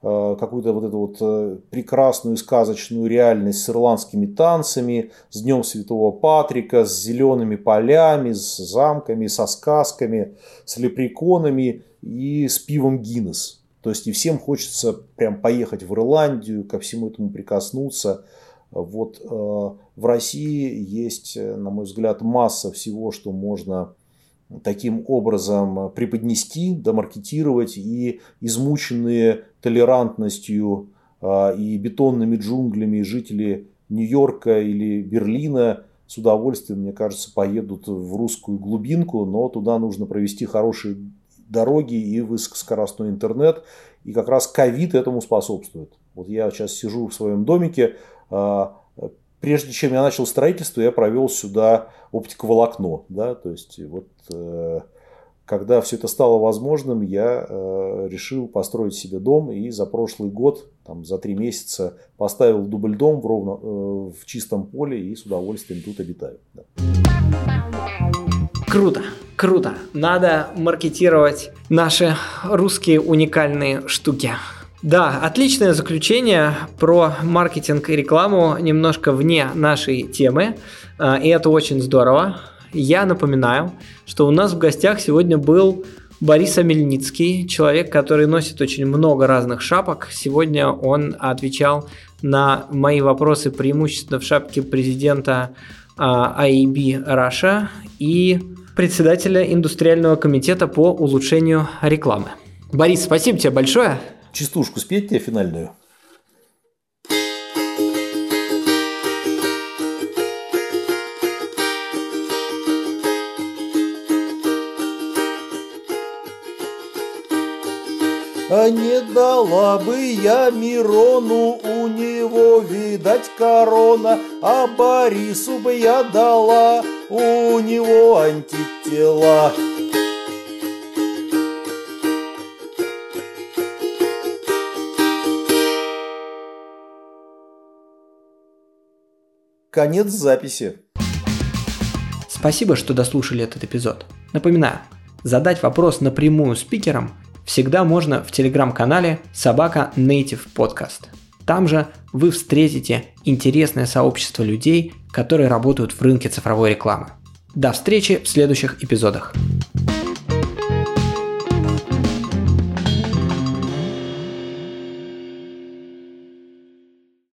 Э, какую-то вот эту вот э, прекрасную сказочную реальность с ирландскими танцами, с Днем Святого Патрика, с зелеными полями, с замками, со сказками, с лепреконами и с пивом Гиннес. То есть и всем хочется прям поехать в Ирландию, ко всему этому прикоснуться. Вот э, в России есть, на мой взгляд, масса всего, что можно таким образом преподнести, домаркетировать и измученные толерантностью а, и бетонными джунглями жители Нью-Йорка или Берлина с удовольствием, мне кажется, поедут в русскую глубинку, но туда нужно провести хорошие дороги и высокоскоростной интернет. И как раз ковид этому способствует. Вот я сейчас сижу в своем домике, а, прежде чем я начал строительство, я провел сюда оптиковолокно. Да? То есть вот э, когда все это стало возможным, я э, решил построить себе дом и за прошлый год, там, за три месяца поставил дубль дом в, ровно, э, в чистом поле и с удовольствием тут обитаю. Да. Круто, круто. Надо маркетировать наши русские уникальные штуки. Да, отличное заключение про маркетинг и рекламу немножко вне нашей темы, а, и это очень здорово. Я напоминаю, что у нас в гостях сегодня был Борис Амельницкий, человек, который носит очень много разных шапок. Сегодня он отвечал на мои вопросы преимущественно в шапке президента IAB а, Russia и председателя индустриального комитета по улучшению рекламы. Борис, спасибо тебе большое. Частушку спеть тебе финальную? А не дала бы я Мирону, у него, видать, корона, А Борису бы я дала, у него антитела. Конец записи. Спасибо, что дослушали этот эпизод. Напоминаю, задать вопрос напрямую спикерам всегда можно в телеграм-канале собака Native Podcast. Там же вы встретите интересное сообщество людей, которые работают в рынке цифровой рекламы. До встречи в следующих эпизодах.